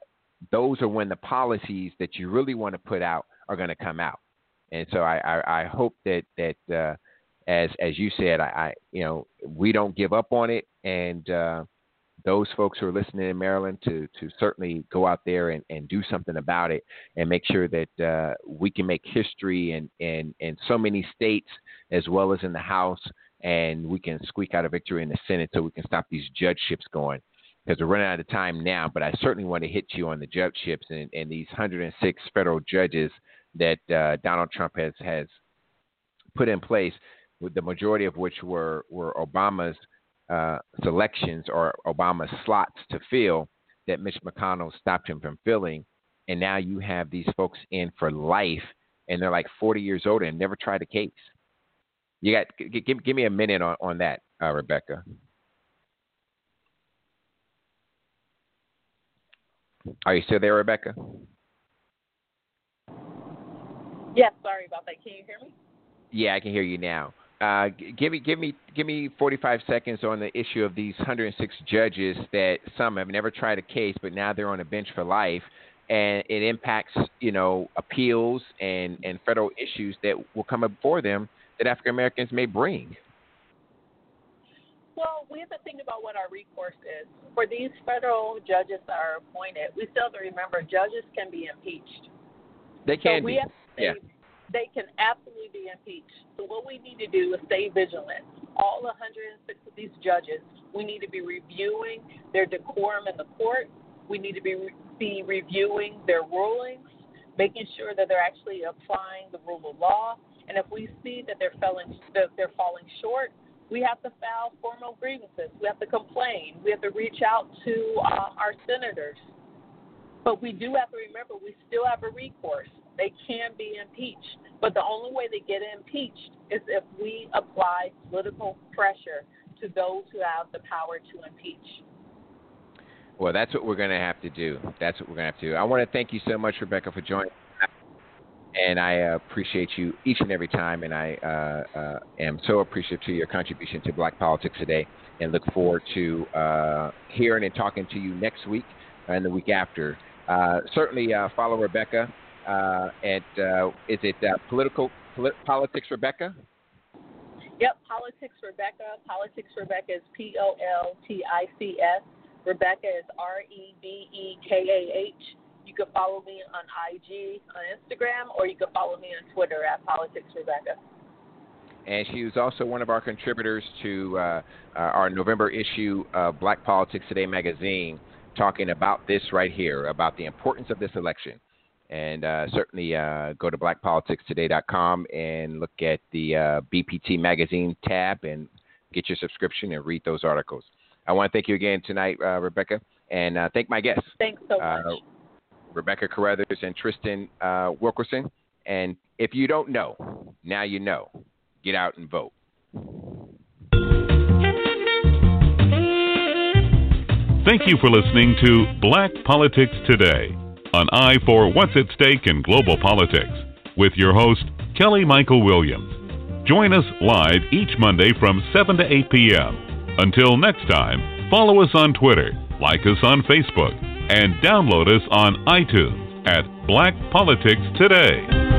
those are when the policies that you really want to put out are going to come out. And so I, I, I hope that that uh, as as you said, I, I, you know we don't give up on it, and uh, those folks who are listening in Maryland to to certainly go out there and, and do something about it and make sure that uh, we can make history in, in, in so many states as well as in the House and we can squeak out a victory in the Senate so we can stop these judgeships going. Because we're running out of time now, but I certainly want to hit you on the judgeships and, and these 106 federal judges that uh, Donald Trump has has put in place, with the majority of which were were Obama's uh, selections or Obama's slots to fill that Mitch McConnell stopped him from filling. And now you have these folks in for life, and they're like 40 years old and never tried a case. You got give, give me a minute on on that, uh, Rebekah. Are you still there, Rebekah? Yes, sorry about that. Can you hear me? Yeah, I can hear you now. Uh, give me give me give me 45 seconds on the issue of these 106 judges that some have never tried a case, but now they're on a bench for life, and it impacts you know appeals and and federal issues that will come before them that African Americans may bring. Well, we have to think about what our recourse is. For these federal judges that are appointed, we still have to remember judges can be impeached. They can so be. Yeah they can absolutely be impeached. So what we need to do is stay vigilant. All 106 of these judges, we need to be reviewing their decorum in the court. We need to be be reviewing their rulings, making sure that they're actually applying the rule of law. And if we see that they're falling that they're falling short, we have to file formal grievances. We have to complain. We have to reach out to uh, our senators. But we do have to remember we still have a recourse. They can be impeached. But the only way they get impeached is if we apply political pressure to those who have the power to impeach. Well, that's what we're going to have to do. That's what we're going to have to do. I want to thank you so much, Rebekah, for joining. And I appreciate you each and every time. And I uh, uh, am so appreciative to your contribution to Black Politics today. And look forward to uh, hearing and talking to you next week and the week after. Uh, certainly uh, follow Rebekah uh, at uh, is it uh, political polit- politics Rebekah? Yep, politics Rebekah. Politics Rebekah is P O L T I C S. Rebekah is R E B E K A H. You can follow me on IG, on Instagram, or you can follow me on Twitter at Politics Rebecca. And she was also one of our contributors to uh, uh, our November issue of Black Politics Today magazine, talking about this right here, about the importance of this election. And uh, certainly uh, go to blackpoliticstoday.com and look at the uh, BPT magazine tab and get your subscription and read those articles. I want to thank you again tonight, uh, Rebekah, and uh, thank my guests. Thanks so much. Rebekah Caruthers and Tristan Wilkerson. And if you don't know, now you know. Get out and vote. Thank you for listening to Black Politics Today, an eye for what's at stake in global politics, with your host, Kelly Michael Williams. Join us live each Monday from 7 to 8 p.m. Until next time, follow us on Twitter, like us on Facebook, and download us on iTunes at Black Politics Today.